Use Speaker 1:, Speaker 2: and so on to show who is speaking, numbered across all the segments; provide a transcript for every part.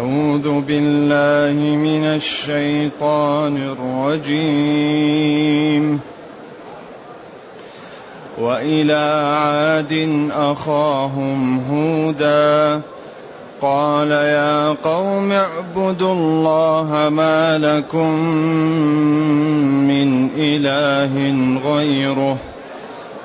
Speaker 1: أعوذ بالله من الشيطان الرجيم. وإلى عاد أخاهم هودا قال يا قوم اعبدوا الله ما لكم من إله غيره.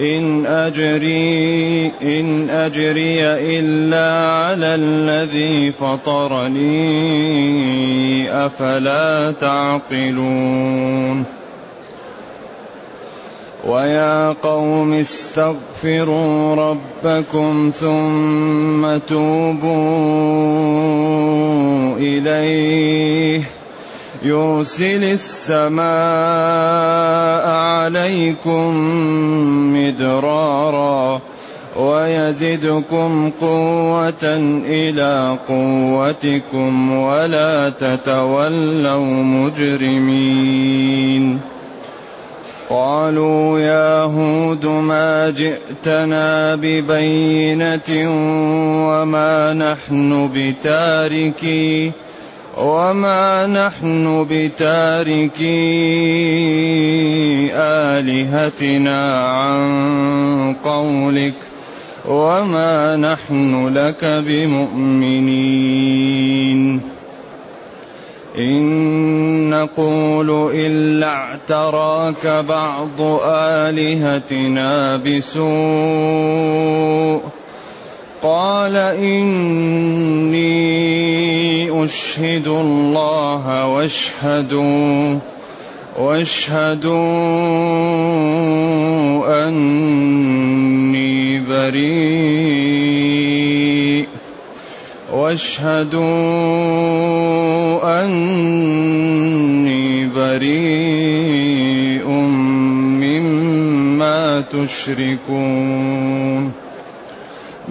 Speaker 1: إن أجري إن أجري إلا على الذي فطرني أفلا تعقلون؟ ويا قوم استغفروا ربكم ثم توبوا إليه. يرسل السماء عليكم مدرارا ويزدكم قوة إلى قوتكم ولا تتولوا مجرمين. قالوا يا هود ما جئتنا ببينة وما نحن بتاركي وما نحن بتاركي آلهتنا عن قولك وما نحن لك بمؤمنين إن نقول إلا اعتراك بعض آلهتنا بسوء قال إني أشهد الله واشهدوا واشهدوا أني بريء واشهدوا أني بريء مما تشركون.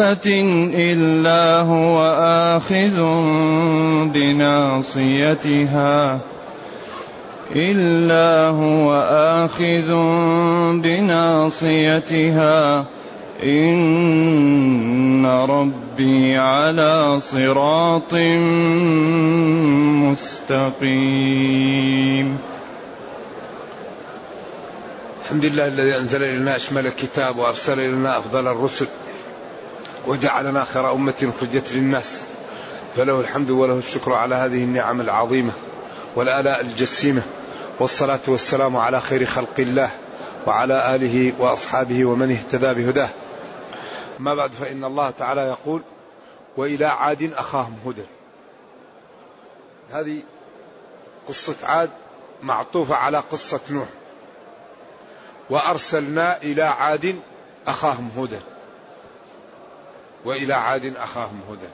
Speaker 1: دابة إلا هو آخذ بناصيتها إلا هو آخذ بناصيتها إن ربي على صراط مستقيم
Speaker 2: الحمد لله الذي أنزل إلينا أشمل الكتاب وأرسل إلينا أفضل الرسل وجعلنا خير أمة خرجت للناس. فله الحمد وله الشكر على هذه النعم العظيمة والآلاء الجسيمة. والصلاة والسلام على خير خلق الله وعلى آله وأصحابه ومن اهتدى بهداه. ما بعد فإن الله تعالى يقول وإلى عاد أخاهم هدى. هذه قصة عاد معطوفة على قصة نوح. وأرسلنا إلى عاد أخاهم هدى. وإلى عاد أخاهم هدى.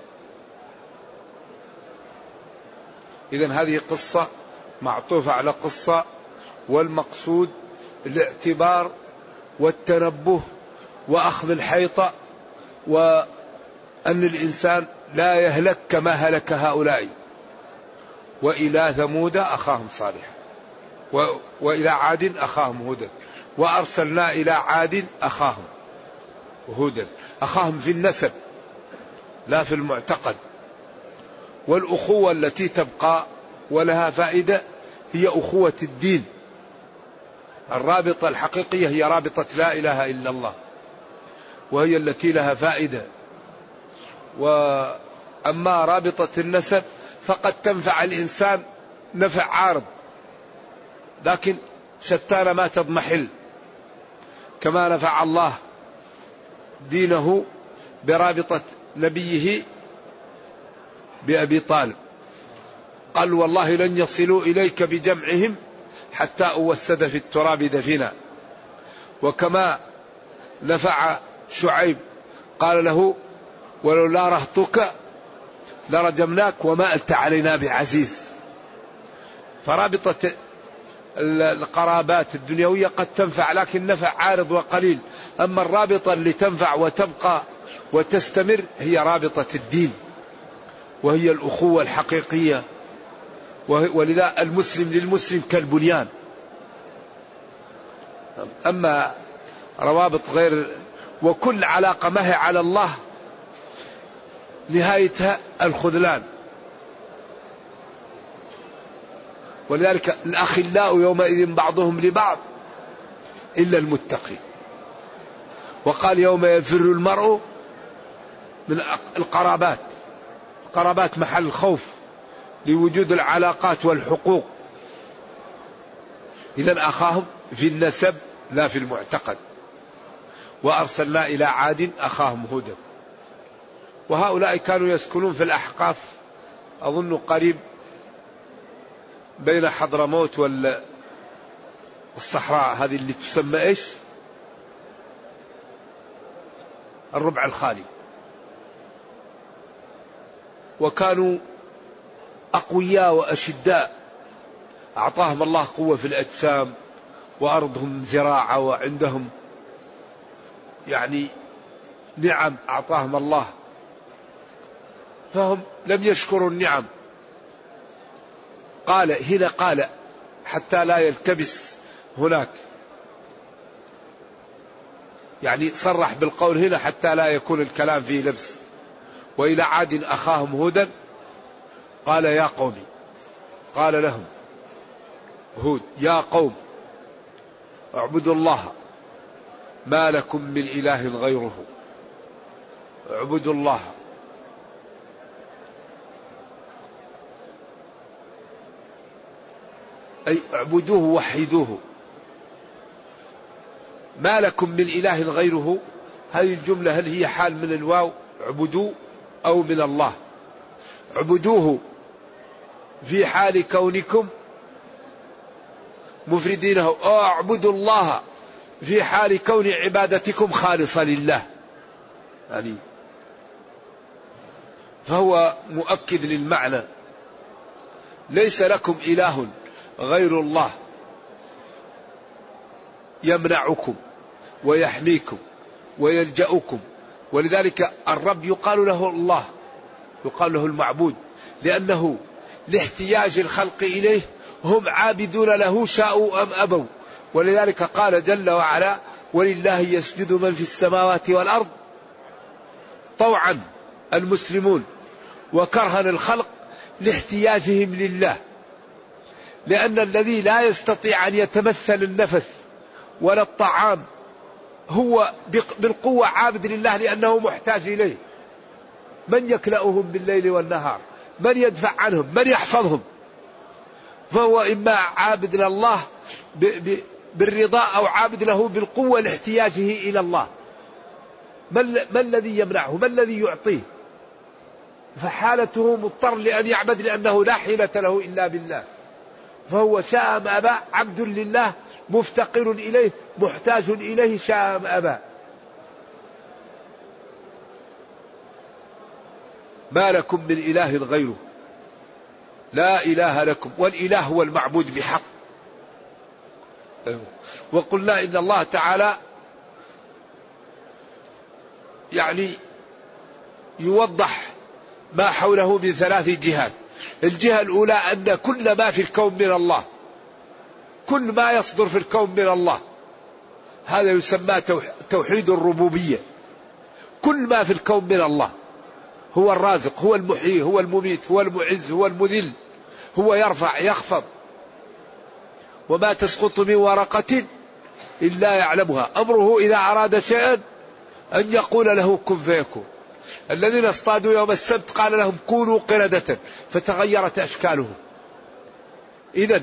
Speaker 2: إذا هذه قصة معطوفة على قصة والمقصود الاعتبار والتنبه وأخذ الحيطة وأن الإنسان لا يهلك كما هلك هؤلاء. وإلى ثمود أخاهم صالح وإلى عاد أخاهم هدى. وأرسلنا إلى عاد أخاهم. هدى. أخاهم في النسب لا في المعتقد. والأخوة التي تبقى ولها فائدة هي أخوة الدين. الرابطة الحقيقية هي رابطة لا إله إلا الله وهي التي لها فائدة. وأما رابطة النسب فقد تنفع الإنسان نفع عارض لكن شتان ما تضمحل. كما نفع الله دينه برابطة نبيه بأبي طالب. قال والله لن يصلوا إليك بجمعهم حتى أوسد في التراب دفنا. وكما نفع شعيب قال له ولولا رهطك لرجمناك وما أنت علينا بعزيز. فرابطة القرابات الدنيوية قد تنفع لكن نفع عارض وقليل. أما الرابطة اللي تنفع وتبقى وتستمر هي رابطة الدين وهي الأخوة الحقيقية. ولذا المسلم للمسلم كالبنيان. أما روابط غير وكل علاقة ما هي على الله نهايتها الخذلان. ولذلك الأخلاء يومئذ بعضهم لبعض إلا المتقين وقال يوم يفر المرء من القرابات. القرابات محل الخوف لوجود العلاقات والحقوق. إذا أخاهم في النسب لا في المعتقد. وأرسلنا إلى عاد أخاهم هودا. وهؤلاء كانوا يسكنون في الأحقاف. أظن قريب بين حضرموت والصحراء هذه اللي تسمى إيش؟ الربع الخالي. وكانوا أقوياء وأشداء. أعطاهم الله قوة في الأجسام وأرضهم زراعة وعندهم يعني نعم أعطاهم الله. فهم لم يشكروا النعم. قال هنا قال حتى لا يلتبس هناك. يعني صرح بالقول هنا حتى لا يكون الكلام فيه لبس. وإلى عاد أخاهم هودا قال يا قومي. قال لهم هود يا قوم اعبدوا الله ما لكم من إله غيره. اعبدوا الله أي اعبدوه وحدوه ما لكم من إله غيره؟ هذه الجملة هل هي حال من الواو اعبدوا أو من الله؟ اعبدوه في حال كونكم مفردينه اعبدوا الله في حال كون عبادتكم خالصة لله. يعني فهو مؤكد للمعنى. ليس لكم إله غير الله. يمنعكم ويحميكم ويلجأكم ولذلك الرب يقال له الله يقال له المعبود لأنه لاحتياج الخلق إليه هم عابدون له شاءوا أم أبوا. ولذلك قال جل وعلا ولله يسجد من في السماوات والأرض طوعا المسلمون وكرها الخلق لاحتياجهم لله لأن الذي لا يستطيع أن يتمثل النفس ولا الطعام هو بالقوة عابد لله لأنه محتاج إليه. من يكلأهم بالليل والنهار؟ من يدفع عنهم؟ من يحفظهم؟ فهو إما عابد لله بالرضا أو عابد له بالقوة لاحتياجه إلى الله. ما الذي يمنعه؟ ما الذي يعطيه؟ فحالته مضطر لأن يعبد لأنه لا حيلة له إلا بالله. فهو شاء أم أبى عبد لله مفتقر إليه محتاج إليه شاء أم أبى ما لكم من إله غيره. لا إله لكم والإله هو المعبود بحق. وقلنا إن الله تعالى يعني يوضح ما حوله من ثلاث جهات. الجهة الأولى أن كل ما في الكون من الله. كل ما يصدر في الكون من الله. هذا يسمى توحيد الربوبية. كل ما في الكون من الله. هو الرازق هو المحيي هو المميت هو المعز هو المذل. هو يرفع يخفض. وما تسقط من ورقة إلا يعلمها. أمره إذا أراد شيئا أن يقول له كن فيكون. الذين اصطادوا يوم السبت قال لهم كونوا قردة. فتغيرت أشكالهم. إذا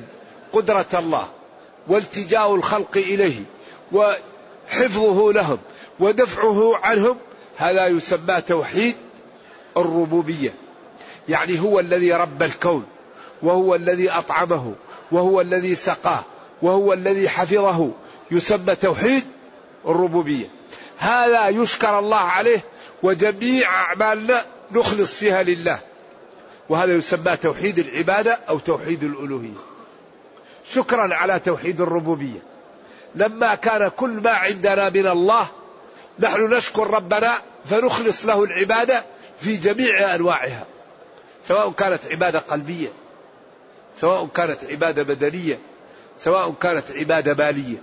Speaker 2: قدرة الله والتجاء الخلق إليه حفظه لهم ودفعه عنهم هذا يسمى توحيد الربوبية. يعني هو الذي رب الكون وهو الذي أطعمه وهو الذي سقاه وهو الذي حفظه يسمى توحيد الربوبية. هذا يشكر الله عليه وجميع أعمالنا نخلص فيها لله. وهذا يسمى توحيد العبادة أو توحيد الألوهية. شكرا على توحيد الربوبية. لما كان كل ما عندنا من الله نحن نشكر ربنا فنخلص له العبادة في جميع أنواعها. سواء كانت عبادة قلبية سواء كانت عبادة بدنية سواء كانت عبادة مالية.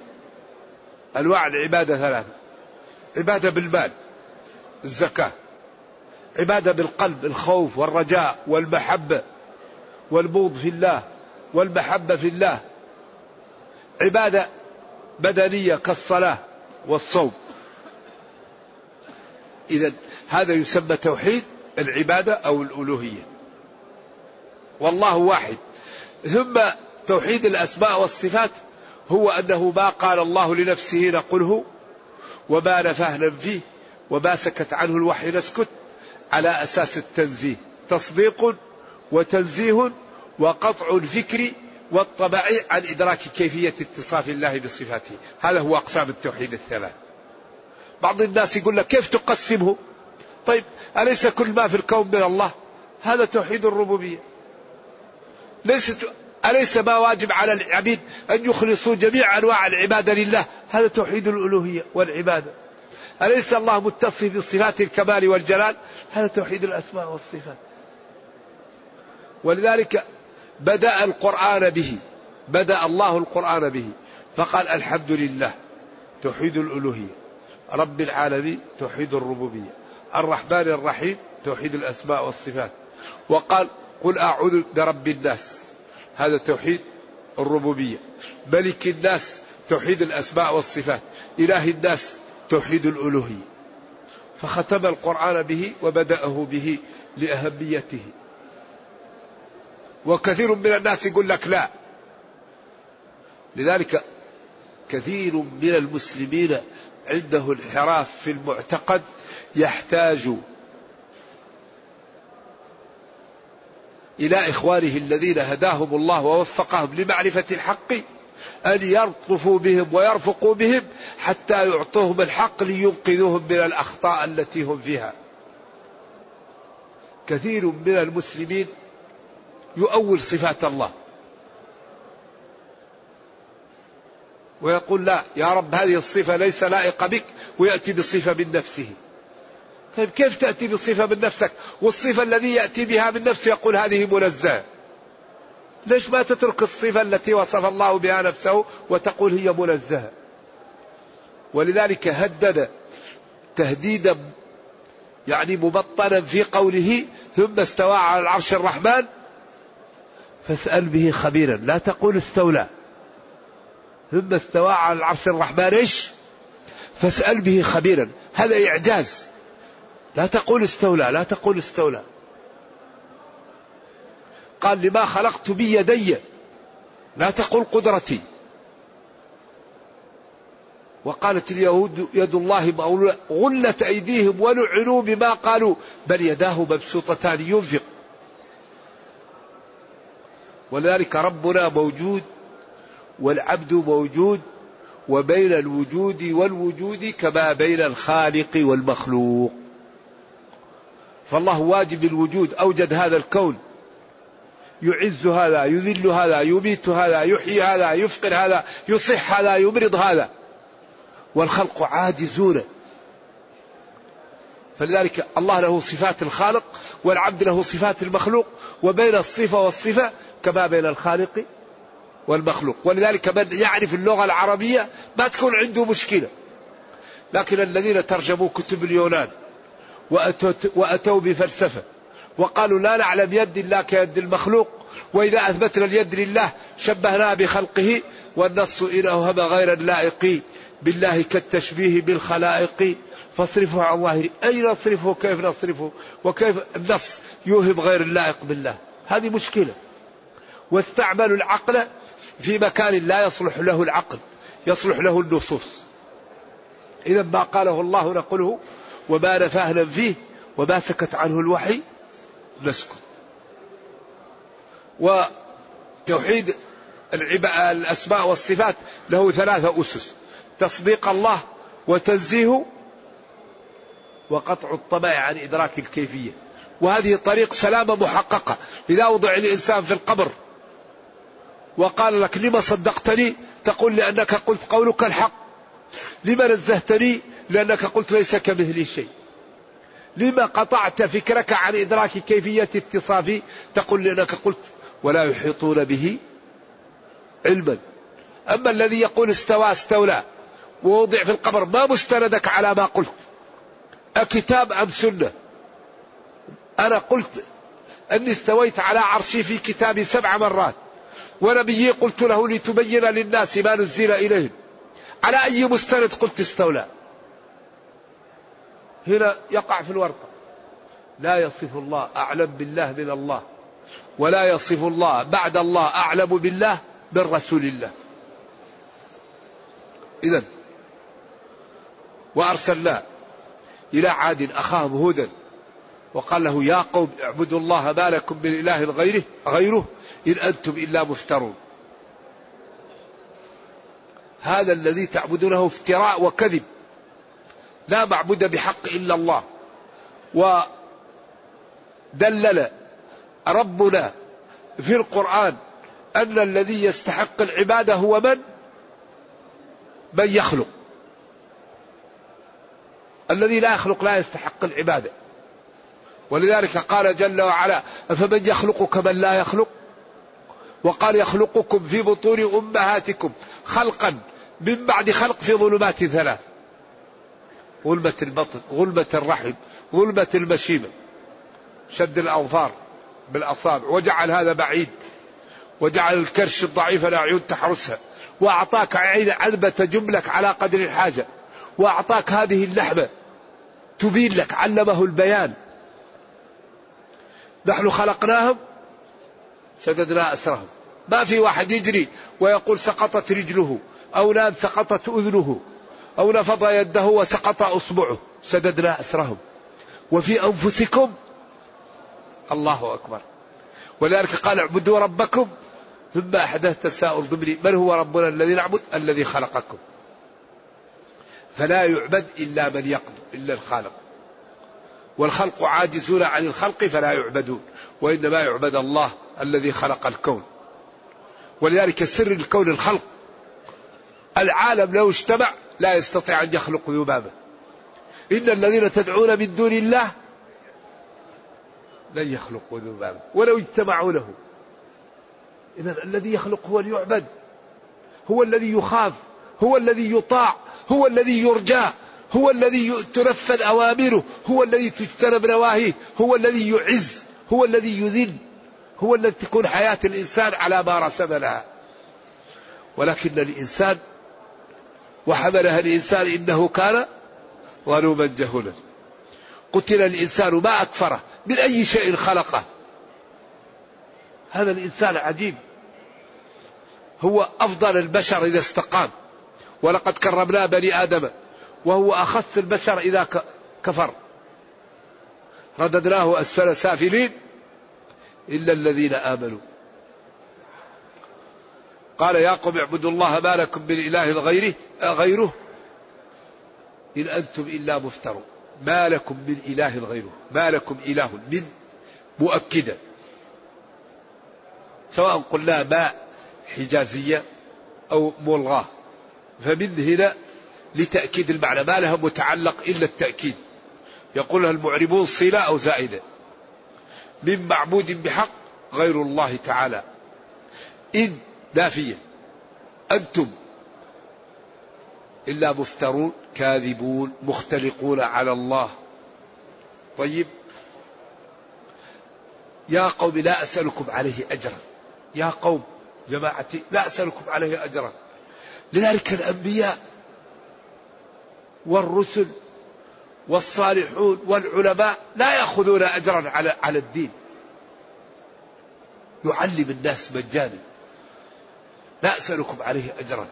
Speaker 2: أنواع العبادة ثلاثة. عبادة بالمال. الزكاة. عبادة بالقلب الخوف والرجاء والمحبة والبغض في الله والمحبة في الله. عبادة بدنية كالصلاة والصوم. إذا هذا يسمى توحيد العبادة أو الألوهية. والله واحد. ثم توحيد الأسماء والصفات هو أنه ما قال الله لنفسه نقله وما نفاه ننفيه وما سكت عنه الوحي نسكت على أساس التنزيه. تصديق وتنزيه وقطع الفكر والطبع عن إدراك كيفية اتصاف الله بصفاته. هذا هو أقسام التوحيد الثلاث. بعض الناس يقول لك كيف تقسمه؟ طيب أليس كل ما في الكون من الله؟ هذا توحيد الربوبية. ليس أليس ما واجب على العبيد أن يخلصوا جميع أنواع العبادة لله؟ هذا توحيد الألوهية والعبادة. أليس الله متصف بصفات الكمال والجلال؟ هذا توحيد الأسماء والصفات. ولذلك بدأ القرآن به بدأ الله القرآن به فقال الحمد لله توحيد الألوهية. رب العالمين توحيد الربوبية. الرحمن الرحيم توحيد الأسماء والصفات. وقال قل أعوذ برب الناس. هذا توحيد الربوبية. ملك الناس توحيد الأسماء والصفات. إله الناس توحيد الألوهية فختم القرآن به وبدأه به لأهميته. وكثير من الناس يقول لك لا. لذلك كثير من المسلمين عنده انحراف في المعتقد يحتاج إلى إخوانه الذين هداهم الله ووفقهم لمعرفة الحق أن يلطفوا بهم ويرفقوا بهم حتى يعطوهم الحق لينقذوهم من الأخطاء التي هم فيها. كثير من المسلمين يؤول صفات الله. ويقول لا يا رب هذه الصفة ليس لائقة بك ويأتي بصفة من نفسه. طيب كيف تأتي بصفة من نفسك؟ والصفة الذي يأتي بها من نفسه يقول هذه منزهة. ليش ما تترك الصفة التي وصف الله بها نفسه وتقول هي منزهة؟ ولذلك هدد تهديدا يعني مبطنا في قوله ثم استوى على العرش الرحمن فاسأل به خبيرا. لا تقول استولى. ثم استوى على العرش الرحمن إيش؟ فاسأل به خبيرا. هذا إعجاز. لا تقول استولى لا تقول استولى. قال لما خلقت بيدي لا تقل قدرتي. وقالت اليهود يد الله غلت أيديهم ولعنوا بما قالوا بل يداه مبسوطتان ينفق. ولذلك ربنا موجود والعبد موجود وبين الوجود والوجود كما بين الخالق والمخلوق. فالله واجب الوجود أوجد هذا الكون. يعز هذا يذل هذا يميت هذا يحيي هذا يفقر هذا يصح هذا يمرض هذا. والخلق عاجزون. فلذلك الله له صفات الخالق والعبد له صفات المخلوق وبين الصفة والصفة كما بين الخالق والمخلوق. ولذلك من يعرف اللغة العربية ما تكون عنده مشكلة. لكن الذين ترجموا كتب اليونان وأتوا بفلسفة وقالوا لا نعلم يد الله كيد المخلوق وإذا أثبتنا اليد لله شبهناها بخلقه والنص إن أوهم غير اللائق بالله كالتشبيه بالخلائق. فاصرفه عن ظاهري أين نصرفه؟ كيف نصرفه؟ وكيف النص يوهم غير اللائق بالله؟ هذه مشكلة. واستعملوا العقل في مكان لا يصلح له العقل يصلح له النصوص. إذا ما قاله الله نقوله وما نفاه فيه وما سكت عنه الوحي نسكت وتوحيد الأسماء والصفات له ثلاثة أسس تصديق الله وتنزيه وقطع الطمع عن إدراك الكيفية. وهذه طريق سلامة محققة إذا وضع الإنسان في القبر. وقال لك لما صدقتني تقول لأنك قلت قولك الحق لما نزهتني لأنك قلت ليس كمثلي شيء. لما قطعت فكرك عن إدراك كيفية اتصافي تقول لأنك قلت ولا يحيطون به علما. أما الذي يقول استوى استولى ووضع في القبر ما مستندك على ما قلت؟ أكتاب أم سنة؟ أنا قلت أني استويت على عرشي في كتابي سبع مرات ونبيي قلت له لتبين للناس ما نزل إليهم. على أي مستند قلت استولى؟ هنا يقع في الورطة لا يصف الله أعلم بالله من الله ولا يصف الله بعد الله أعلم بالله من رسول الله. إذا وأرسلنا إلى عاد أخاهم هودا وقال له يا قوم اعبدوا الله ما لكم من إله غيره غيره إن أنتم إلا مفترون. هذا الذي تعبدونه افتراء وكذب. لا معبود بحق إلا الله. ودلل ربنا في القرآن أن الذي يستحق العبادة هو من؟ من يخلق. الذي لا يخلق لا يستحق العبادة. ولذلك قال جل وعلا أفمن يخلق كمن لا يخلق؟ وقال يخلقكم في بطون أمهاتكم خلقا من بعد خلق في ظلمات ثلاث. ظلمة البطن ظلمة الرحم ظلمة المشيمة. شد الأظفار بالأصابع وجعل هذا بعيد. وجعل الكرش الضعيف الأعين تحرسها. وأعطاك عين عذبة تجملك على قدر الحاجة. وأعطاك هذه اللحمة تبين لك علمه البيان. نحن خلقناهم سددنا أسرهم. ما في واحد يجري ويقول سقطت رجله أو نام سقطت أذنه. أو نفض يده وسقط أصبعه. سددنا أسرهم. وفي أنفسكم الله أكبر. ولذلك قال اعبدوا ربكم. ثم أحدث تساؤل ضمني. من هو ربنا الذي نعبد؟ الذي خلقكم. فلا يعبد إلا من يقدر إلا الخالق. والخلق عاجزون عن الخلق فلا يعبدون. وإنما يعبد الله الذي خلق الكون. ولذلك سر الكون الخلق. العالم لو اجتمع لا يستطيع أن يخلق ذبابة إن الذين تدعون من دون الله لن يخلقوا ذبابا. ولو اجتمعوا له. إذا الذي يخلق هو ليعبد. هو الذي يخاف. هو الذي يطاع. هو الذي يرجى. هو الذي تنفذ أوامره. هو الذي تجتنب نواهيه. هو الذي يعز. هو الذي يذل. هو الذي تكون حياة الإنسان على ما رسم لها. ولكن الإنسان وحملها الإنسان إنه كان ظلوما جهولا. قتل الإنسان ما أكفره من أي شيء خلقه. هذا الإنسان عجيب. هو أفضل البشر إذا استقام. ولقد كرمنا بني آدم. وهو أخص البشر إذا كفر. رددناه أسفل سافلين. إلا الذين آمنوا. قال يا قوم اعبدوا الله ما لكم من إله غيره غيره. إن أنتم إلا مفترون. ما لكم من إله غيره. ما لكم إله من مؤكدا. سواء قلنا ما حجازية أو ملغاة فمن هنا لتأكيد المعنى. ما لها متعلق إلا التأكيد. يقولها المعربون صلة أو زائدة؟ من معبود بحق غير الله تعالى. إن نافية أنتم إلا مفترون كاذبون مختلقون على الله. طيب. يا قوم لا أسألكم عليه أجرا. يا قوم جماعتي لا أسألكم عليه أجرا. لذلك الأنبياء والرسل والصالحون والعلماء لا يأخذون أجرا على على الدين. يعلم الناس مجانا. لا أسألكم عليه أجرا.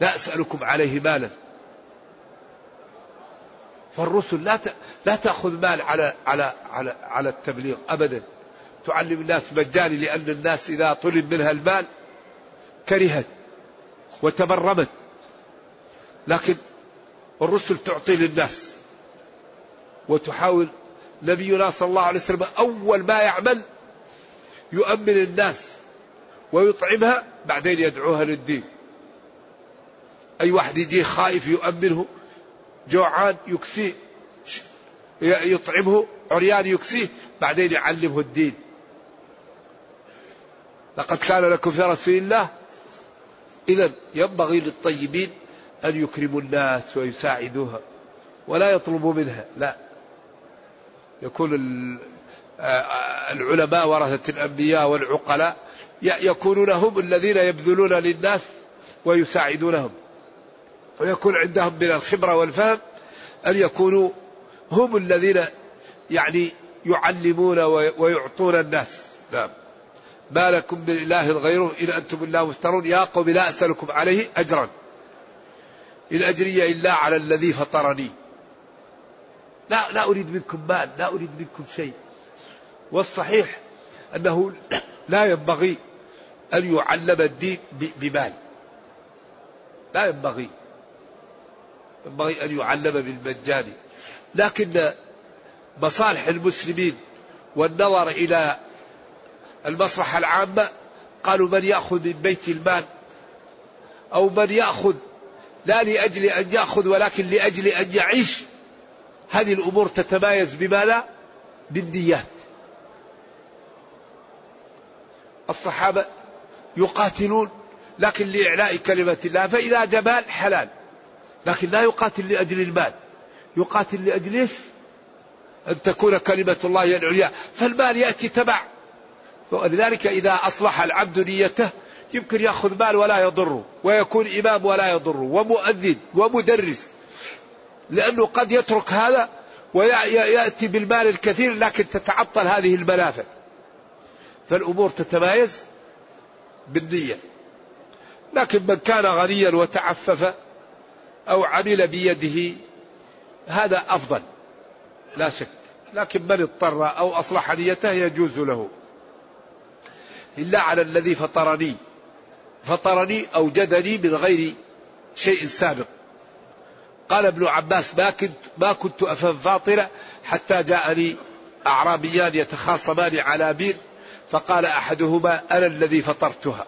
Speaker 2: لا أسألكم عليه مالا. فالرسل لا لا تأخذ مال على على على على التبليغ أبدا. تعلم الناس مجاني لأن الناس إذا طلب منها المال كرهت وتبرمت. لكن الرسل تعطي للناس وتحاول. نبينا صلى الله عليه وسلم أول ما يعمل يؤمن الناس ويطعمها بعدين يدعوها للدين. أي واحد يجي خائف يؤمنه جوعان يكسيه يطعمه عريان يكسيه بعدين يعلمه الدين. لقد كان لكم في رسول الله. إذا ينبغي للطيبين أن يكرموا الناس ويساعدوها ولا يطلبوا منها لا. يكون العلماء ورثة الأنبياء والعقلاء يكونون هم الذين يبذلون للناس ويساعدونهم. ويكون عندهم من الخبرة والفهم أن يكونوا هم الذين يعني يعلمون ويعطون الناس. نعم. ما لكم من إله غيره إن أنتم إلا مفترون. يا قوم لا أسألكم عليه أجرا. إن أجري إلا على الذي فطرني. لا لا أريد منكم مال لا أريد منكم شيء. والصحيح أنه لا ينبغي أن يعلم الدين بمال. لا ينبغي. ينبغي أن يعلم بالمجان. لكن مصالح المسلمين والنظر إلى المصلحة العامة قالوا من يأخذ من بيت المال أو من يأخذ لا لأجل أن يأخذ ولكن لأجل أن يعيش هذه الأمور تتمايز بما لا بالنيات. الصحابة يقاتلون لكن لإعلاء كلمة الله فإذا جمال حلال لكن لا يقاتل لأجل المال يقاتل لأجل إيش؟ أن تكون كلمة الله هي العليا فالمال يأتي تبع ولذلك إذا أصلح العبد نيته يمكن يأخذ مال ولا يضره ويكون إمام ولا يضره ومؤذن ومدرس لأنه قد يترك هذا ويأتي بالمال الكثير لكن تتعطل هذه المنافع فالأمور تتمايز بالنية. لكن من كان غنيا وتعفف أو عمل بيده هذا أفضل لا شك. لكن من اضطر أو أصلح نيته يجوز له. إلا على الذي فطرني. فطرني أوجدني من غير شيء سابق. قال ابن عباس ما كنت ما كنت أفهم فاطرة حتى جاءني أعرابيان يتخاصمان على بير فقال أحدهما أنا الذي فطرتها.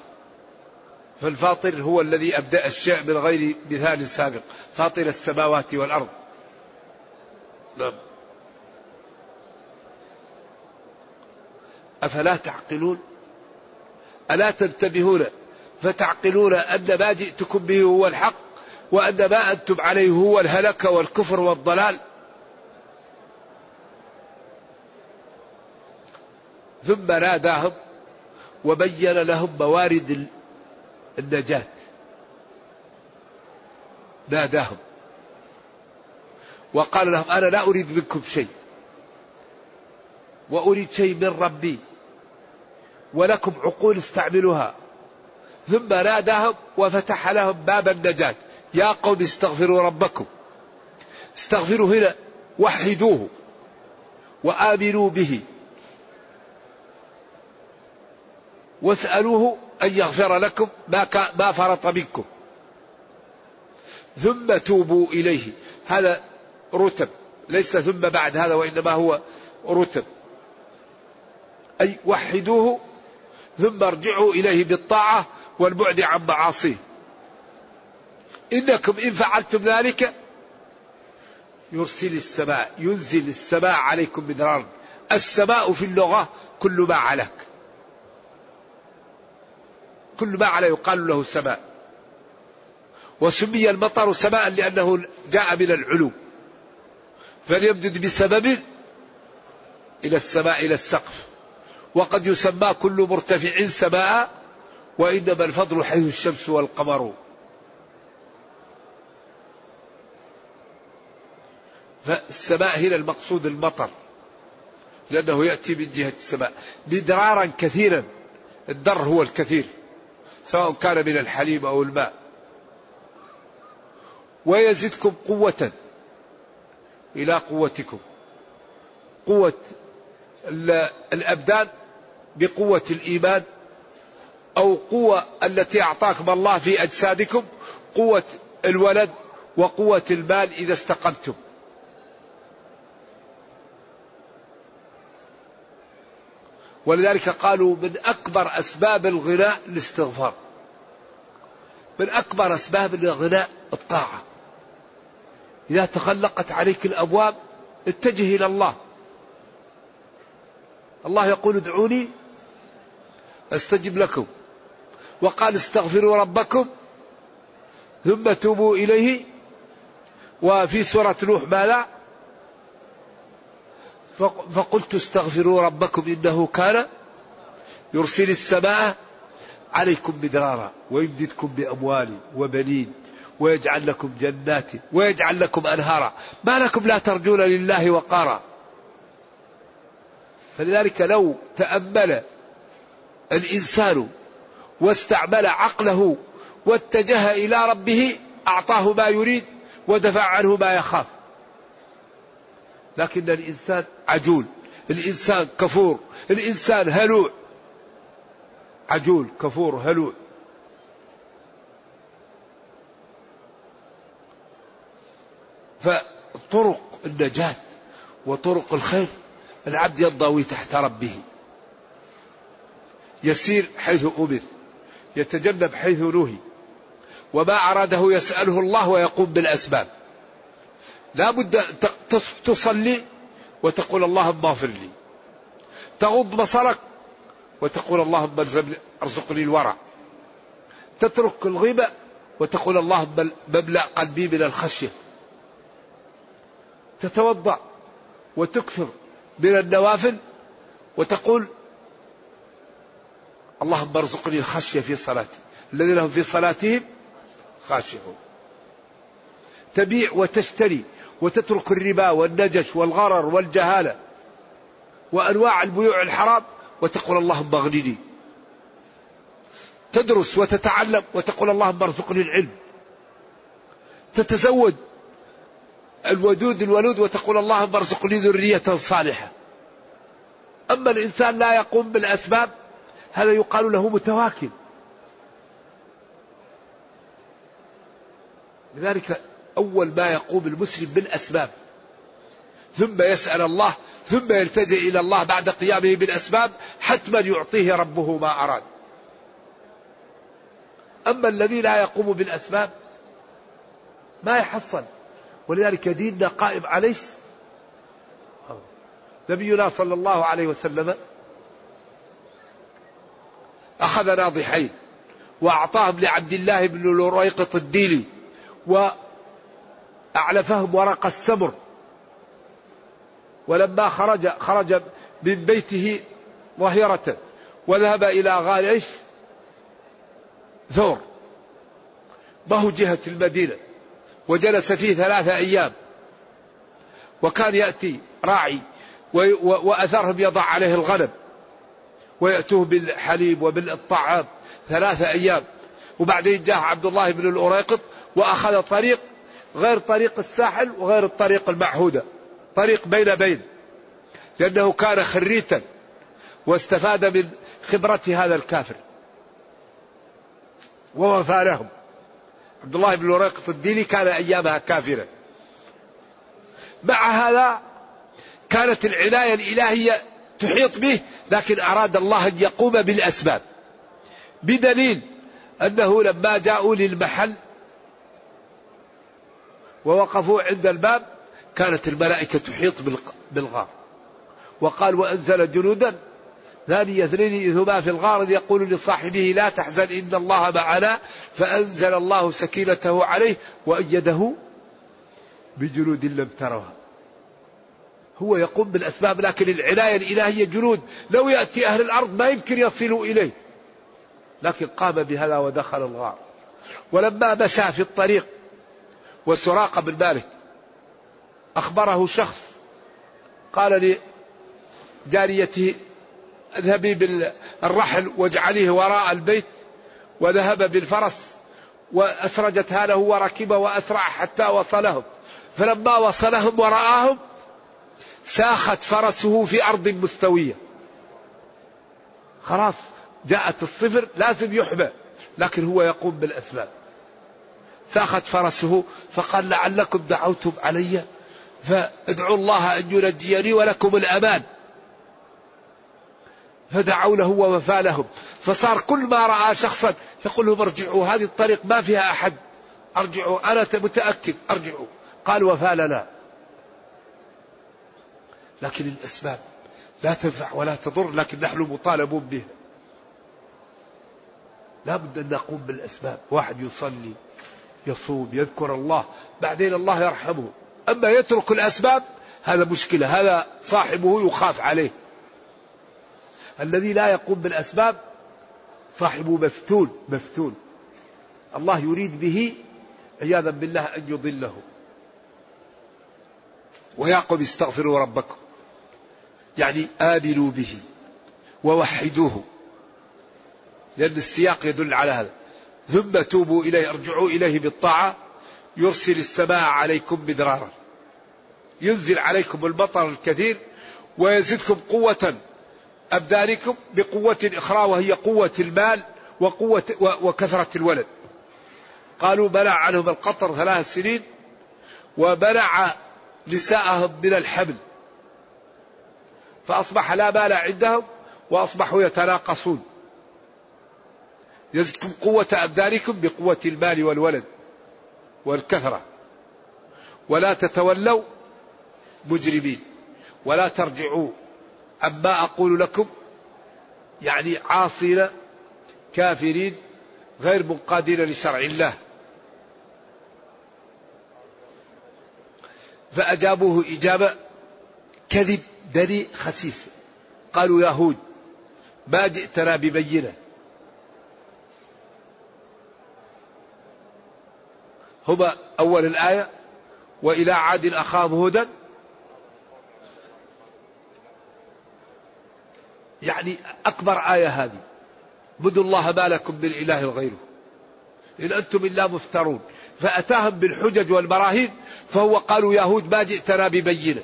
Speaker 2: فالفاطر هو الذي أبدأ الشيء من غير مثال سابق. فاطر السماوات والأرض. نعم. أفلا تعقلون؟ ألا تنتبهون؟ فتعقلون أن ما جئتكم به هو الحق وأن ما أنتم عليه هو الهلك والكفر والضلال؟ ثم ناداهم وبين لهم موارد النجاة. ناداهم. وقال لهم أنا لا أريد منكم شيء. وأريد شيء من ربي. ولكم عقول استعملوها. ثم ناداهم وفتح لهم باب النجاة. يا قوم استغفروا ربكم. استغفروا هنا وحدوه. وآمنوا به. واسألوه أن يغفر لكم ما, ما فرط منكم. ثم توبوا إليه. هذا رتب. ليس ثم بعد هذا وإنما هو رتب. أي وحدوه ثم ارجعوا إليه بالطاعة والبعد عن معاصيه. إنكم إن فعلتم ذلك يرسل السماء ينزل السماء عليكم مدرارا. السماء في اللغة كل ما علاك كل ما على يقال له سماء. وسمي المطر سماء لأنه جاء من العلو. فليمدد بسبب إلى السماء إلى السقف. وقد يسمى كل مرتفع سماء وإنما الفضل حيث الشمس والقمر. فالسماء هنا المقصود المطر لأنه يأتي من جهة السماء. مدرارا كثيرا الدر هو الكثير. سواء كان من الحليب أو الماء. ويزدكم قوة إلى قوتكم. قوة الأبدان بقوة الإيمان أو قوة التي أعطاكم الله في أجسادكم قوة الولد وقوة المال إذا استقمتم. ولذلك قالوا من أكبر أسباب الغناء الاستغفار. من أكبر أسباب الغناء الطاعة. إذا تغلقت عليك الأبواب اتجه إلى الله. الله يقول ادعوني أستجب لكم. وقال استغفروا ربكم ثم توبوا إليه. وفي سورة نوح ماذا؟ فقلت استغفروا ربكم إنه كان يرسل السماء عليكم مدرارا ويمددكم بأموال وبنين ويجعل لكم جنات ويجعل لكم أنهارا. ما لكم لا ترجون لله وقارا. فلذلك لو تأمل الإنسان واستعمل عقله واتجه إلى ربه أعطاه ما يريد ودفع عنه ما يخاف. لكن الإنسان عجول الإنسان كفور الإنسان هلوع. عجول كفور هلوع. فطرق النجاة وطرق الخير العبد ينضوي تحت ربه. يسير حيث أمر يتجنب حيث نهي. وما أراده يسأله الله ويقوم بالأسباب. لا بد تصلي وتقول اللهم اغفر لي. تغض بصرك وتقول اللهم ارزقني الورع. تترك الغيبة وتقول اللهم مملأ قلبي من الخشية. تتوضأ وتكثر من النوافل وتقول اللهم ارزقني الخشية في صلاتي. الذين هم في صلاتهم خاشعون. تبيع وتشتري وتترك الربا والنجش والغرر والجهالة وأنواع البيوع الحرام وتقول اللهم اغنني. تدرس وتتعلم وتقول اللهم ارزقني العلم. تتزوج الودود الولود وتقول اللهم ارزقني ذرية صالحة. أما الإنسان لا يقوم بالأسباب هذا يقال له متواكل. لذلك أول ما يقوم المسلم بالأسباب. ثم يسأل الله ثم يلتجئ إلى الله بعد قيامه بالأسباب حتما يعطيه ربه ما أراد. أما الذي لا يقوم بالأسباب ما يحصل. ولذلك ديننا قائم عليه نبينا صلى الله عليه وسلم أخذ ناضحين وأعطاهم لعبد الله بن لريقط الديلي وأعلفهم ورق السمر ولما خرج خرج من بيته ظهيرة وذهب إلى غار إيش ثور. هو جهة المدينة وجلس فيه ثلاثة أيام. وكان يأتي راعي وأثرهم يضع عليه الغنم ويأتوه بالحليب وبالطعام. ثلاثة أيام. وبعدين جاء عبد الله بن الأريقط وأخذ طريق غير طريق الساحل وغير الطريق المعهودة. طريق بين بين. لأنه كان خريتا واستفاد من خبرة هذا الكافر. ووفى لهم. عبد الله بن الأريقط الديني كان أيامها كافرا. مع هذا كانت العناية الإلهية تحيط به لكن أراد الله أن يقوم بالأسباب. بدليل أنه لما جاءوا للمحل ووقفوا عند الباب كانت الملائكة تحيط بالغار. وقال وأنزل جنودا ثاني اثنين إذ هما في الغار يقول لصاحبه لا تحزن إن الله معنا. فأنزل الله سكينته عليه وأيده بجنود لم تروها. هو يقوم بالأسباب لكن العناية الإلهية جنود. لو يأتي أهل الأرض ما يمكن يصلوا إليه. لكن قام بهذا ودخل الغار. ولما مشى في الطريق وسراقة بن مالك أخبره شخص قال لجاريته اذهبي بالرحل واجعليه وراء البيت وذهب بالفرس وأسرجتها له وركب وأسرع حتى وصلهم. فلما وصلهم ورآهم ساخت فرسه في أرض مستوية. خلاص جاءت الصفر لازم يحبى لكن هو يقوم بالأسباب. ساخت فرسه فقال لعلكم دعوتم علي؟ فادعوا الله أن ينجيني ولكم الأمان. فدعوا له ووفى لهم. فصار كل ما رأى شخصا يقول لهم ارجعوا هذه الطريق ما فيها أحد. ارجعوا أنا متأكد ارجعوا. قال وفى لنا. لكن الأسباب لا تنفع ولا تضر لكن نحن مطالبون بها. لا بد أن نقوم بالأسباب. واحد يصلي يصوم يذكر الله بعدين الله يرحمه. أما يترك الأسباب هذا مشكلة هذا صاحبه يخاف عليه. الذي لا يقوم بالأسباب صاحبه مفتون مفتون. الله يريد به عياذا بالله أن يضله. ويعقب استغفروا ربكم. يعني آمنوا به ووحدوه. لأن السياق يدل على هذا. ثم توبوا إليه ارجعوا إليه بالطاعة يرسل السماء عليكم مدرارا. ينزل عليكم المطر الكثير ويزدكم قوة أبدانكم بقوة أخرى وهي قوة المال وقوة وكثرة الولد. قالوا منع عنهم القطر ثلاث سنين ومنع نساءهم من الحمل فأصبح لا مال عندهم وأصبحوا يتناقصون. يزدكم قوة أبدانكم بقوة المال والولد والكثرة. ولا تتولوا مجرمين. ولا ترجعوا عما أقول لكم. يعني عاصين كافرين غير منقادين لشرع الله. فأجابوه إجابة كذب دني خسيس. قالوا يهود ما جئتنا ببينة. هما أول الآية وإلى عاد أخاهم هدى يعني أكبر آية هذه. بدوا الله ما لكم من إله غيره. إن أنتم إلا مفترون. فأتاهم بالحجج والبراهين فهو قالوا يهود ما جئتنا ببينة.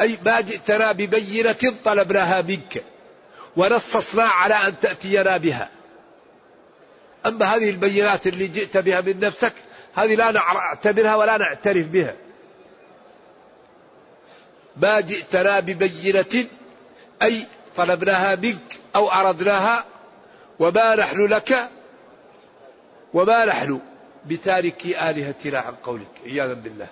Speaker 2: أي ما جئتنا ببينة طلبناها منك. ونصصنا على أن تأتينا بها. أما هذه البينات اللي جئت بها من نفسك هذه لا نعتبرها ولا نعترف بها. ما جئتنا ببينة أي طلبناها منك أو أردناها وما نحن لك وما نحن بتاركي آلهتنا عن قولك عياذا بالله.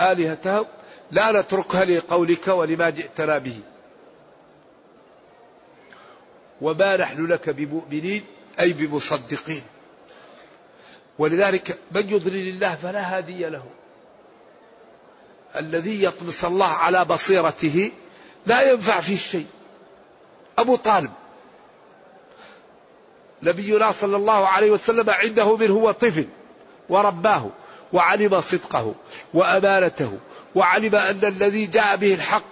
Speaker 2: آلهتهم لا نتركها لقولك ولما جئتنا به. وما نحن لك بمؤمنين أي بمصدقين. ولذلك من يضلل الله فلا هادي له. الذي يطمس الله على بصيرته لا ينفع فيه شيء. أبو طالب. نبينا صلى الله عليه وسلم عنده من هو طفل ورباه وعلم صدقه وأمانته وعلم أن الذي جاء به الحق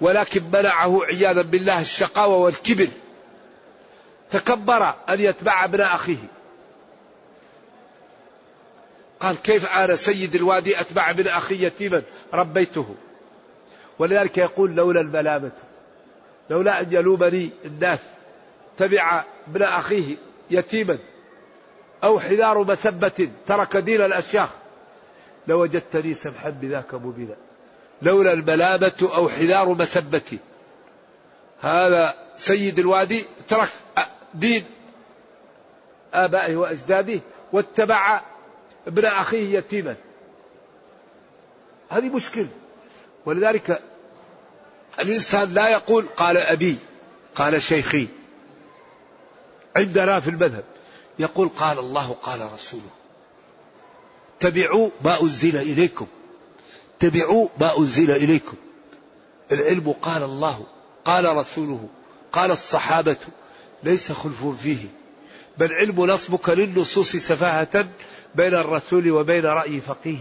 Speaker 2: ولكن منعه عياذا بالله الشقاوة والكبر. تكبر أن يتبع ابن أخيه. قال كيف أنا سيد الوادي أتبع ابن أخي يتيما؟ ربيته. ولذلك يقول لولا الملامة لولا أن يلومني الناس تبع ابن أخيه يتيما أو حذار مسبة ترك دين الأشياخ لوجدتني سمحا بذاك مبينا. لولا الملامة أو حذار مسبة. هذا سيد الوادي ترك دين آبائه وأجداده واتبع ابن أخيه يتيما. هذه مشكلة. ولذلك الإنسان لا يقول قال أبي قال شيخي. عندنا في المذهب يقول قال الله قال رسوله. اتبعوا ما أنزل إليكم. اتبعوا ما أنزل إليكم. العلم قال الله قال رسوله قال الصحابة. ليس خلف فيه. بل علم نصبك للنصوص سفاهة بين الرسول وبين رأي فقيه.